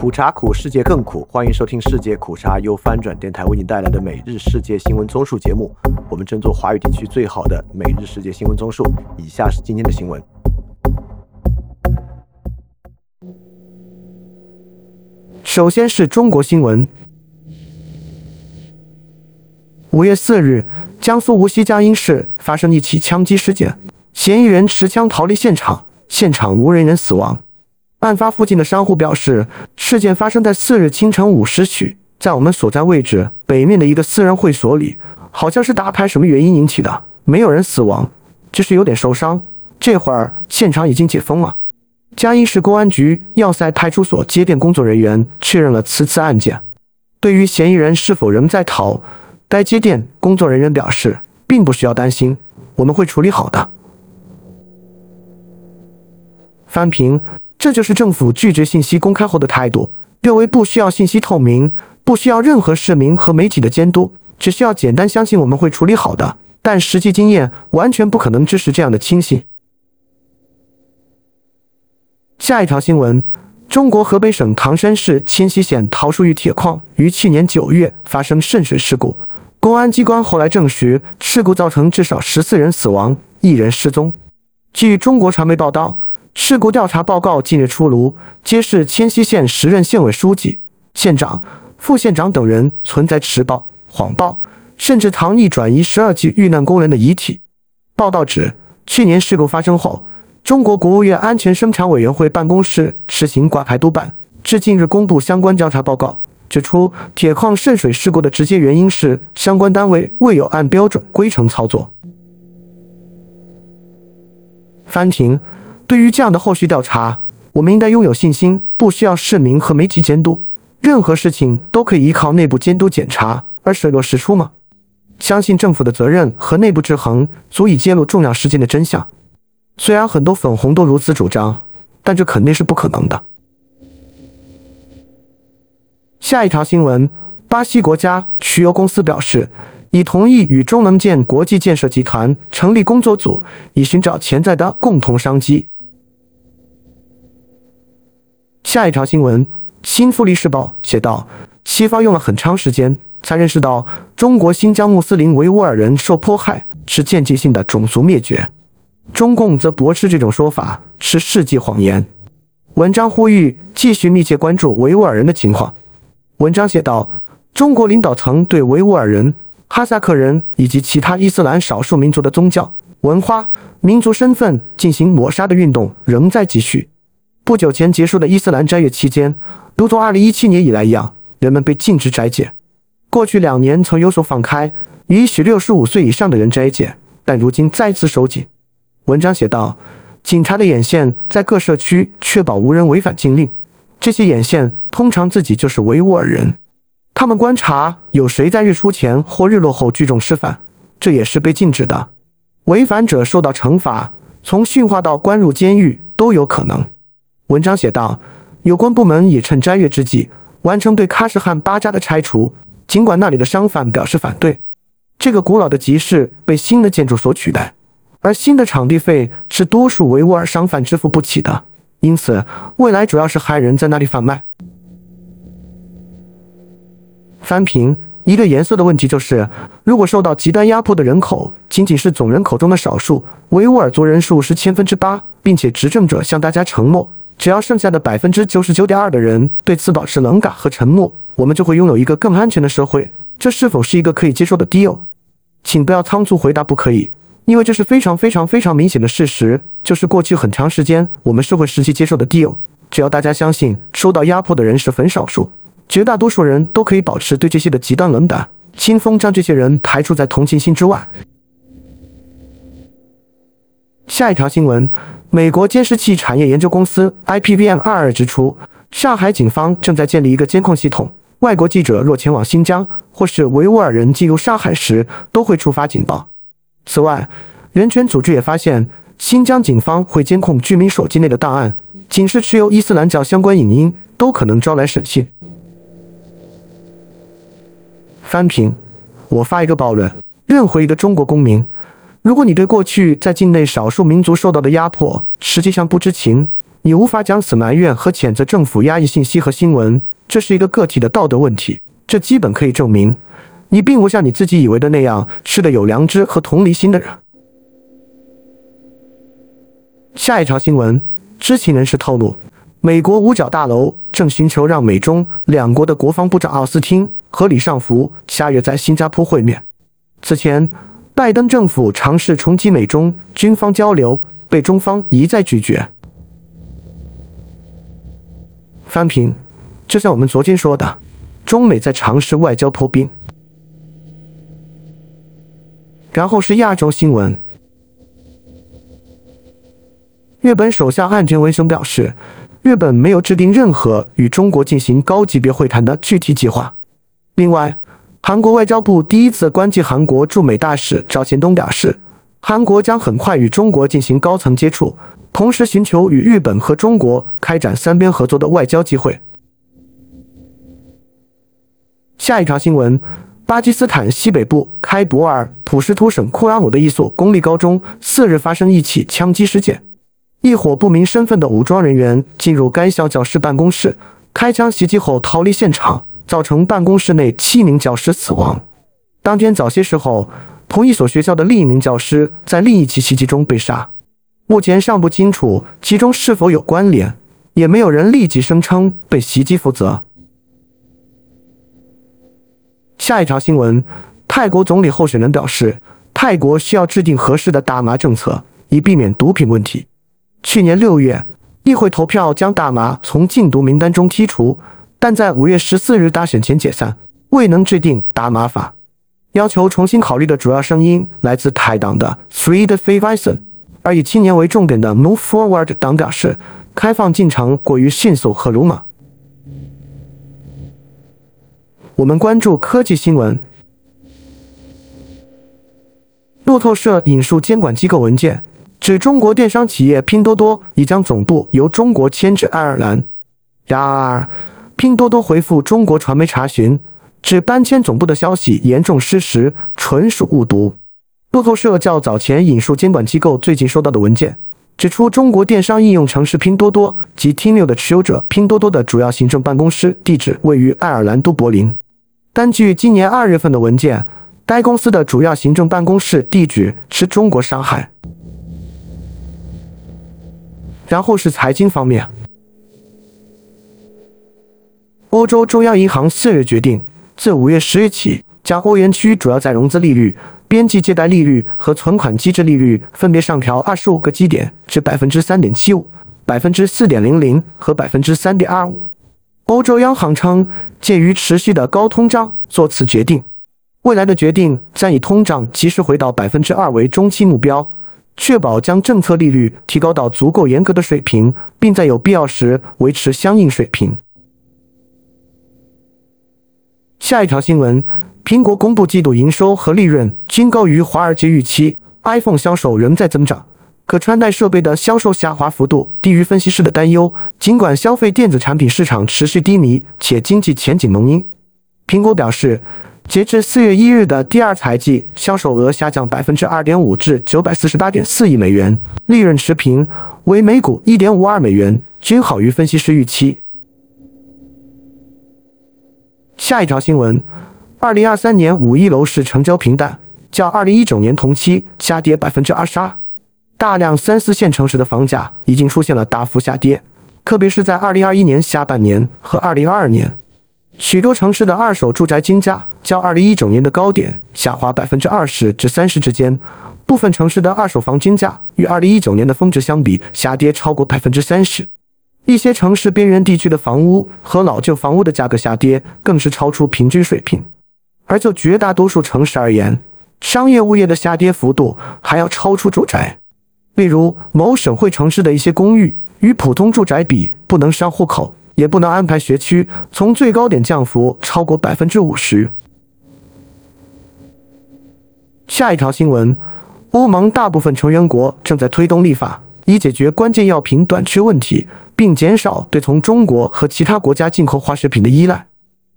苦茶苦，世界更苦。欢迎收听世界苦茶由翻转电台为你带来的每日世界新闻综述节目。我们争做华语地区最好的每日世界新闻综述。以下是今天的新闻。首先是中国新闻。五月四日，江苏无锡江阴市发生一起枪击事件，嫌疑人持枪逃离现场，现场无人员死亡。案发附近的商户表示，事件发生在四日清晨五时许，在我们所在位置北面的一个私人会所里，好像是打牌什么原因引起的，没有人死亡，只是有点受伤。这会儿现场已经解封了。嘉义市公安局要塞派出所接电工作人员确认了此次案件。对于嫌疑人是否仍在逃，该接电工作人员表示，并不需要担心，我们会处理好的。翻平。这就是政府拒绝信息公开后的态度，认为不需要信息透明，不需要任何市民和媒体的监督，只需要简单相信我们会处理好的。但实际经验完全不可能支持这样的轻信。下一条新闻：中国河北省唐山市迁西县桃树峪铁矿于去年九月发生渗水事故，公安机关后来证实，事故造成至少十四人死亡，一人失踪。据中国传媒报道。事故调查报告近日出炉，揭示迁西县时任县委书记、县长、副县长等人存在迟报、谎报，甚至唐毅转移十二具遇难工人的遗体。报道指，去年事故发生后，中国国务院安全生产委员会办公室实行挂牌督办，至近日公布相关调查报告，指出铁矿渗水事故的直接原因是相关单位未有按标准规程操作。翻庭。对于这样的后续调查，我们应该拥有信心，不需要市民和媒体监督，任何事情都可以依靠内部监督检查而水落石出吗？相信政府的责任和内部制衡足以揭露重要事件的真相。虽然很多粉红都如此主张，但这肯定是不可能的。下一条新闻：巴西国家石油公司表示，已同意与中能建国际建设集团成立工作组，以寻找潜在的共同商机。下一条新闻，《新富力时报》写道：西方用了很长时间才认识到，中国新疆穆斯林维吾尔人受迫害是间接性的种族灭绝。中共则驳斥这种说法是世纪谎言。文章呼吁继续密切关注维吾尔人的情况。文章写道：中国领导层对维吾尔人、哈萨克人以及其他伊斯兰少数民族的宗教、文化、民族身份进行抹杀的运动仍在继续。不久前结束的伊斯兰斋月期间，如同2017年以来一样，人们被禁止斋戒。过去两年曾有所放开，允许65岁以上的人斋戒，但如今再次收紧。文章写道：“警察的眼线在各社区确保无人违反禁令。这些眼线通常自己就是维吾尔人，他们观察有谁在日出前或日落后聚众吃饭，这也是被禁止的。违反者受到惩罚，从训话到关入监狱都有可能。”文章写道，有关部门也趁斋月之际完成对喀什汗巴扎的拆除，尽管那里的商贩表示反对。这个古老的集市被新的建筑所取代，而新的场地费是多数维吾尔商贩支付不起的，因此未来主要是害人在那里贩卖。翻平一个严肃的问题就是，如果受到极端压迫的人口仅仅是总人口中的少数，维吾尔族人数是千分之八，并且执政者向大家承诺。只要剩下的百分之九十九点二的人对此保持冷感和沉默，我们就会拥有一个更安全的社会。这是否是一个可以接受的 deal？请不要仓促回答不可以，因为这是非常非常非常明显的事实，就是过去很长时间我们社会实际接受的 deal。只要大家相信受到压迫的人是很少数，绝大多数人都可以保持对这些的极端冷感，清风将这些人排除在同情心之外。下一条新闻。美国监视器产业研究公司 IPVM 二二指出，上海警方正在建立一个监控系统，外国记者若前往新疆或是维吾尔人进入上海时，都会触发警报。此外，人权组织也发现，新疆警方会监控居民手机内的档案，仅是持有伊斯兰教相关影音都可能招来审讯。翻评，我发一个暴论：任何一个中国公民。如果你对过去在境内少数民族受到的压迫实际上不知情，你无法将此埋怨和谴责政府压抑信息和新闻，这是一个个体的道德问题。这基本可以证明，你并不像你自己以为的那样是个有良知和同理心的人。下一条新闻，知情人士透露，美国五角大楼正寻求让美中两国的国防部长奥斯汀和李尚福下月在新加坡会面。此前，拜登政府尝试重启美中军方交流，被中方一再拒绝。翻评，就像我们昨天说的，中美在尝试外交破冰。然后是亚洲新闻。日本首相岸田文雄表示，日本没有制定任何与中国进行高级别会谈的具体计划。另外，韩国外交部第一次关切韩国驻美大使赵贤东表示，韩国将很快与中国进行高层接触，同时寻求与日本和中国开展三边合作的外交机会。下一条新闻：巴基斯坦西北部开伯尔普什图省库拉姆的一所公立高中四日发生一起枪击事件。一伙不明身份的武装人员进入该校教师办公室，开枪袭击后逃离现场，造成办公室内七名教师死亡。当天早些时候，同一所学校的另一名教师在另一起袭击中被杀。目前尚不清楚其中是否有关联，也没有人立即声称被袭击负责。下一条新闻：泰国总理候选人表示，泰国需要制定合适的大麻政策，以避免毒品问题。去年六月，议会投票将大麻从禁毒名单中剔除，但在五月十四日大选前解散，未能制定打码法。要求重新考虑的主要声音来自台党的 Three the f a v i s o n 而以青年为重点的 Move Forward 党表示，开放进程过于迅速和鲁莽。我们关注科技新闻。路透社引述监管机构文件。指中国电商企业拼多多已将总部由中国迁至爱尔兰。然而，拼多多回复中国传媒查询，指搬迁总部的消息严重失实，纯属误读。路透社较早前引述监管机构最近收到的文件，指出中国电商应用城市拼多多及 Temu 的持有者拼多多的主要行政办公室地址位于爱尔兰都柏林。根据今年二月份的文件，该公司的主要行政办公室地址是中国上海。然后是财经方面，欧洲中央银行四日决定，自五月十日起，将欧元区主要再融资利率、边际借贷利率和存款机制利率分别上调二十五个基点至百分之三点七五、百分之四点零零和百分之三点二五。欧洲央行称，鉴于持续的高通胀，做此决定，未来的决定将以通胀及时回到百分之二为中期目标。确保将政策利率提高到足够严格的水平，并在有必要时维持相应水平。下一条新闻：苹果公布季度营收和利润均高于华尔街预期，iPhone 销售仍在增长，可穿戴设备的销售下滑幅度低于分析师的担忧。尽管消费电子产品市场持续低迷，且经济前景蒙阴，苹果表示。截至四月一日的第二财季，销售额下降百分之二点五至九百四十八点四亿美元，利润持平，为每股一点五二美元，均好于分析师预期。下一条新闻：二零二三年五一楼市成交平淡，较二零一九年同期下跌百分之二十二。大量三四线城市的房价已经出现了大幅下跌，特别是在二零二一年下半年和二零二二年。许多城市的二手住宅均价较二零一九年的高点下滑百分之二十至三十之间，部分城市的二手房均价与二零一九年的峰值相比下跌超过百分之三十。一些城市边缘地区的房屋和老旧房屋的价格下跌更是超出平均水平。而就绝大多数城市而言，商业物业的下跌幅度还要超出住宅。例如，某省会城市的一些公寓与普通住宅比不能上户口。也不能安排学区，从最高点降幅超过百分之五十。下一条新闻：欧盟大部分成员国正在推动立法，以解决关键药品短缺问题，并减少对从中国和其他国家进口化学品的依赖。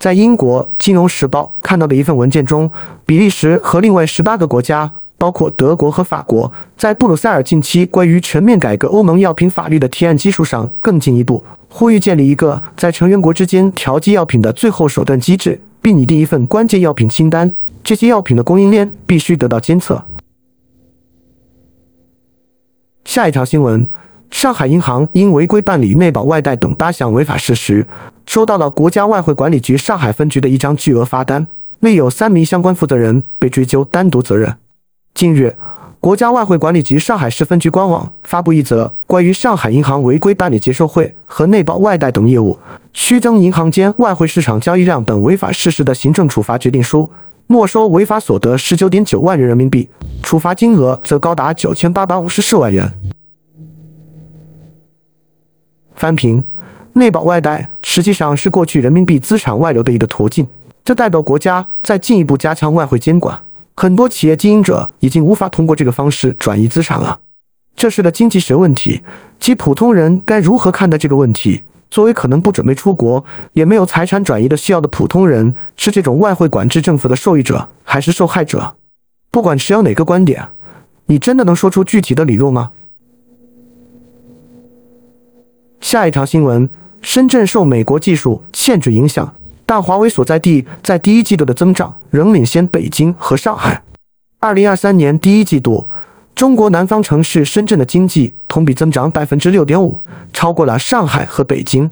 在英国《金融时报》看到的一份文件中，比利时和另外十八个国家包括德国和法国，在布鲁塞尔近期关于全面改革欧盟药品法律的提案基础上更进一步，呼吁建立一个在成员国之间调剂药品的最后手段机制，并拟定一份关键药品清单。这些药品的供应链必须得到监测。下一条新闻：上海银行因违规办理内保外贷等八项违法事实，收到了国家外汇管理局上海分局的一张巨额罚单，另有三名相关负责人被追究单独责任。近日，国家外汇管理局上海市分局官网发布一则关于上海银行违规办理结售汇和内保外贷等业务，虚增银行间外汇市场交易量等违法事实的行政处罚决定书，没收违法所得十九点九万元人民币，处罚金额则高达九千八百五十四万元。翻评：内保外贷实际上是过去人民币资产外流的一个途径，这代表国家在进一步加强外汇监管。很多企业经营者已经无法通过这个方式转移资产了，这是个经济学问题，即普通人该如何看待这个问题？作为可能不准备出国，也没有财产转移的需要的普通人，是这种外汇管制政府的受益者还是受害者？不管持有哪个观点，你真的能说出具体的理由吗？下一条新闻：深圳受美国技术限制影响。但华为所在地在第一季度的增长仍领先北京和上海。二零二三年第一季度，中国南方城市深圳的经济同比增长百分之六点五，超过了上海和北京。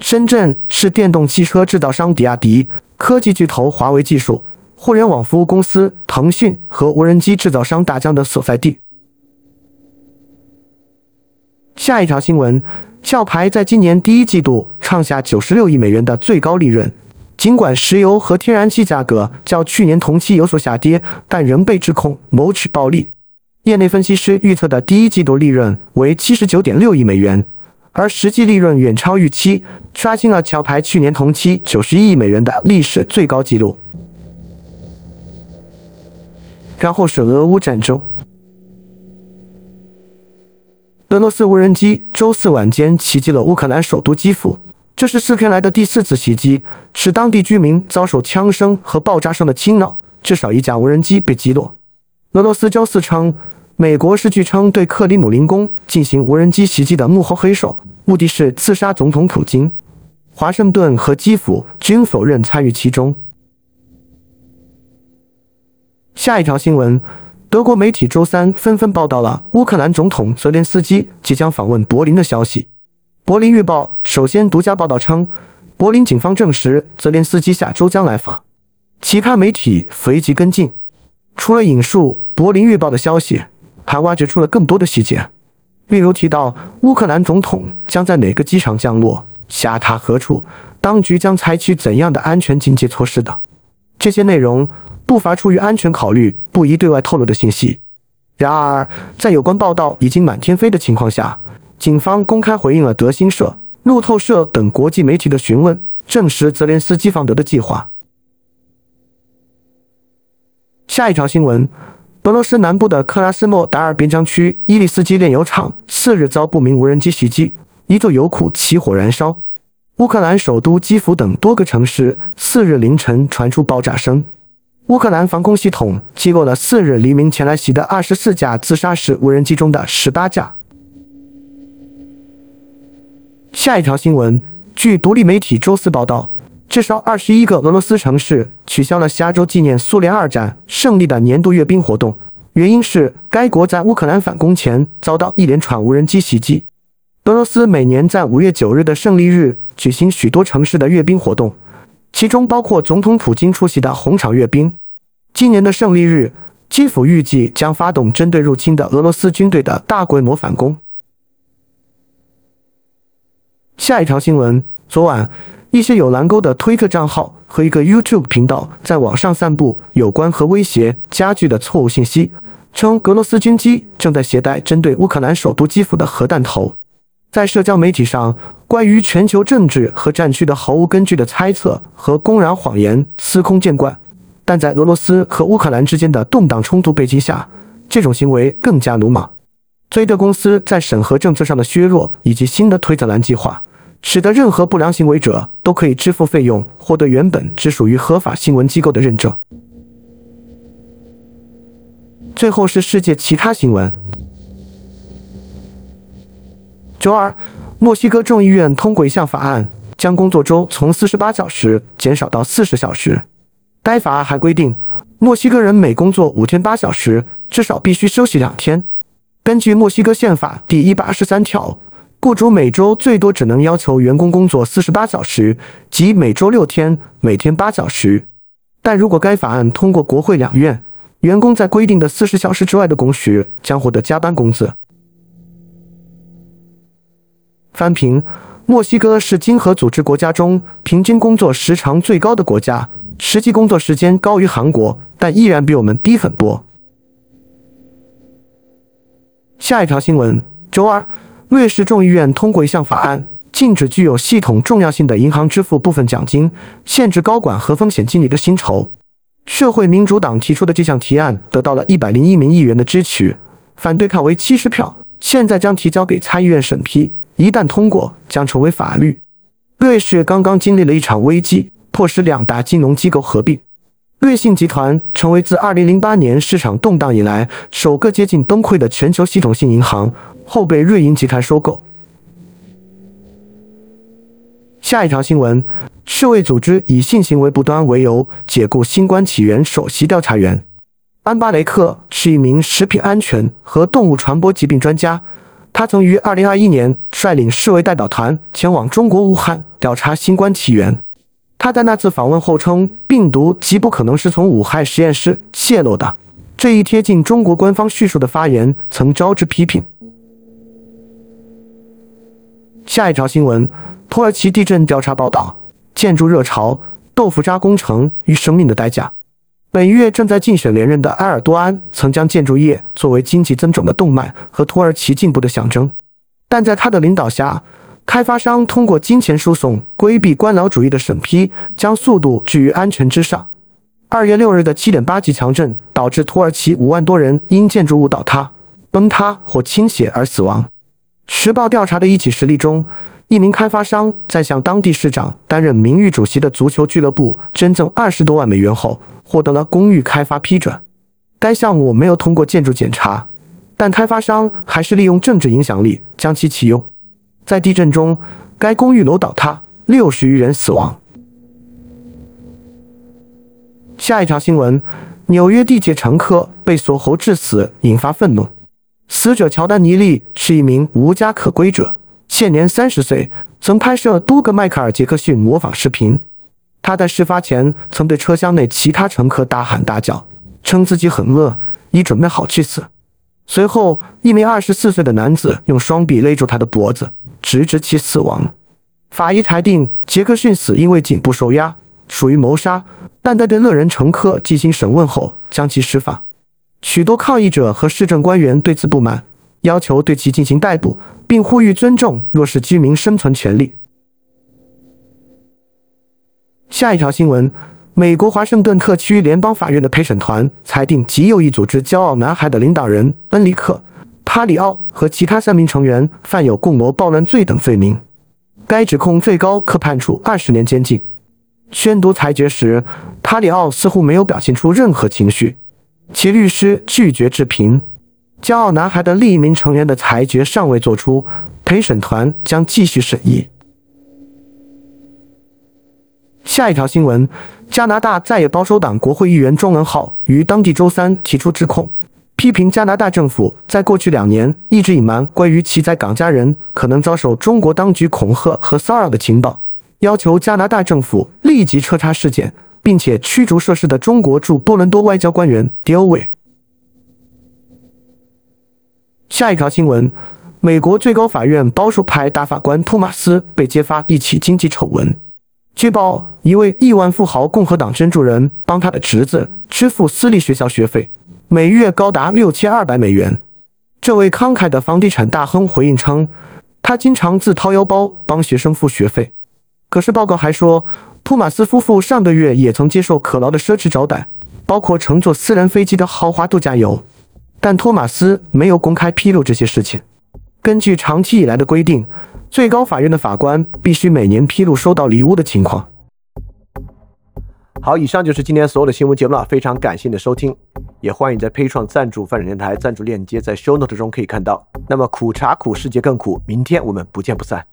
深圳是电动汽车制造商比亚迪、科技巨头华为技术、互联网服务公司腾讯和无人机制造商大疆的所在地。下一条新闻。壳牌在今年第一季度创下九十六亿美元的最高利润，尽管石油和天然气价格较去年同期有所下跌，但仍被指控谋取暴利。业内分析师预测的第一季度利润为七十九点六亿美元，而实际利润远超预期，刷新了壳牌去年同期九十一亿美元的历史最高纪录。然后是俄乌战争。俄罗斯无人机周四晚间袭击了乌克兰首都基辅，这是四天来的第四次袭击，使当地居民遭受枪声和爆炸声的侵扰，至少一架无人机被击落。俄罗斯周四称，美国是据称对克里姆林宫进行无人机袭击的幕后黑手，目的是刺杀总统普京。华盛顿和基辅均否认参与其中。下一条新闻。德国媒体周三纷纷报道了乌克兰总统泽连斯基即将访问柏林的消息。柏林日报首先独家报道称，柏林警方证实泽连斯基下周将来访。其他媒体随即跟进，除了引述柏林日报的消息，还挖掘出了更多的细节，例如提到乌克兰总统将在哪个机场降落、下榻何处、当局将采取怎样的安全警戒措施等。这些内容。不乏出于安全考虑不宜对外透露的信息。然而，在有关报道已经满天飞的情况下，警方公开回应了德新社、路透社等国际媒体的询问，证实泽连斯基访德的计划。下一条新闻：俄罗斯南部的克拉斯诺达尔边疆区伊利斯基炼油厂四日遭不明无人机袭击，一座油库起火燃烧。乌克兰首都基辅等多个城市四日凌晨传出爆炸声。乌克兰防空系统击落了四日黎明前来袭的二十四架自杀式无人机中的十八架。下一条新闻，据独立媒体周四报道，至少二十一个俄罗斯城市取消了下周纪念苏联二战胜利的年度阅兵活动，原因是该国在乌克兰反攻前遭到一连串无人机袭击。俄罗斯每年在五月九日的胜利日举行许多城市的阅兵活动，其中包括总统普京出席的红场阅兵。今年的胜利日，基辅预计将发动针对入侵的俄罗斯军队的大规模反攻。下一条新闻：昨晚，一些有蓝勾的推特账号和一个 YouTube 频道在网上散布有关核威胁加剧的错误信息，称俄罗斯军机正在携带针对乌克兰首都基辅的核弹头。在社交媒体上，关于全球政治和战区的毫无根据的猜测和公然谎言司空见惯。但在俄罗斯和乌克兰之间的动荡冲突背景下，这种行为更加鲁莽。推特公司在审核政策上的削弱以及新的推特蓝计划，使得任何不良行为者都可以支付费用，获得原本只属于合法新闻机构的认证。最后是世界其他新闻。周二，墨西哥众议院通过一项法案，将工作周从四十八小时减少到四十小时。该法案还规定，墨西哥人每工作五天八小时，至少必须休息两天。根据墨西哥宪法第一百二十三条，雇主每周最多只能要求员工工作四十八小时，即每周六天，每天八小时。但如果该法案通过国会两院，员工在规定的四十小时之外的工时将获得加班工资。翻评：墨西哥是经合组织国家中平均工作时长最高的国家，实际工作时间高于韩国，但依然比我们低很多。下一条新闻：周二，瑞士众议院通过一项法案，禁止具有系统重要性的银行支付部分奖金，限制高管和风险经理的薪酬。社会民主党提出的这项提案得到了一百零一名议员的支持，反对票为七十票，现在将提交给参议院审批。一旦通过，将成为法律。瑞士刚刚经历了一场危机，迫使两大金融机构合并。瑞信集团成为自2008年市场动荡以来首个接近崩溃的全球系统性银行，后被瑞银集团收购。下一条新闻：世卫组织以性行为不端为由解雇新冠起源首席调查员安巴雷克，是一名食品安全和动物传播疾病专家。他曾于2021年率领世卫代表团前往中国武汉调查新冠起源。他在那次访问后称，病毒极不可能是从武汉实验室泄露的。这一贴近中国官方叙述的发言曾招致批评。下一条新闻：土耳其地震调查报道，建筑热潮，豆腐渣工程与生命的代价。本月正在竞选连任的埃尔多安曾将建筑业作为经济增长的动脉和土耳其进步的象征，但在他的领导下。开发商通过金钱输送规避官僚主义的审批，将速度置于安全之上。二月六日的七点八级强震导致土耳其五万多人因建筑物倒塌、崩塌或倾斜而死亡。时报调查的一起实例中，一名开发商在向当地市长担任名誉主席的足球俱乐部捐赠二十多万美元后，获得了公寓开发批准。该项目没有通过建筑检查，但开发商还是利用政治影响力将其启用。在地震中，该公寓楼倒塌，六十余人死亡。下一条新闻：纽约地铁乘客被锁喉致死，引发愤怒。死者乔丹尼利是一名无家可归者，现年三十岁，曾拍摄多个迈克尔·杰克逊模仿视频。他在事发前曾对车厢内其他乘客大喊大叫，称自己很饿，已准备好去死。随后，一名二十四岁的男子用双臂勒住他的脖子。直至其死亡。法医裁定杰克逊死因为颈部受压，属于谋杀，但在对乐人乘客进行审问后将其释放。许多抗议者和市政官员对此不满，要求对其进行逮捕，并呼吁尊重弱势居民生存权利。下一条新闻：美国华盛顿特区联邦法院的陪审团裁定极右翼组织“骄傲男孩”的领导人恩里克。帕里奥和其他三名成员犯有共谋暴乱罪等罪名，该指控最高可判处二十年监禁。宣读裁决时，帕里奥似乎没有表现出任何情绪，其律师拒绝置评。骄傲男孩的另一名成员的裁决尚未作出，陪审团将继续审议。下一条新闻：加拿大在野保守党国会议员庄文浩于当地周三提出指控。批评加拿大政府在过去两年一直隐瞒关于其在港家人可能遭受中国当局恐吓和骚扰的情报，要求加拿大政府立即彻查事件，并且驱逐涉事的中国驻多伦多外交官员迪欧韦。下一条新闻：美国最高法院保守派大法官托马斯被揭发一起经济丑闻。据报，一位亿万富豪共和党捐助人帮他的侄子支付私立学校学费。每月高达六千二百美元。这位慷慨的房地产大亨回应称，他经常自掏腰包帮学生付学费。可是报告还说，托马斯夫妇上个月也曾接受可劳的奢侈招待，包括乘坐私人飞机的豪华度假游。但托马斯没有公开披露这些事情。根据长期以来的规定，最高法院的法官必须每年披露收到礼物的情况。好，以上就是今天所有的新闻节目了，非常感谢你的收听。也欢迎在配创赞助范展电台赞助链接在 show note 中可以看到。那么苦茶苦，世界更苦，明天我们不见不散。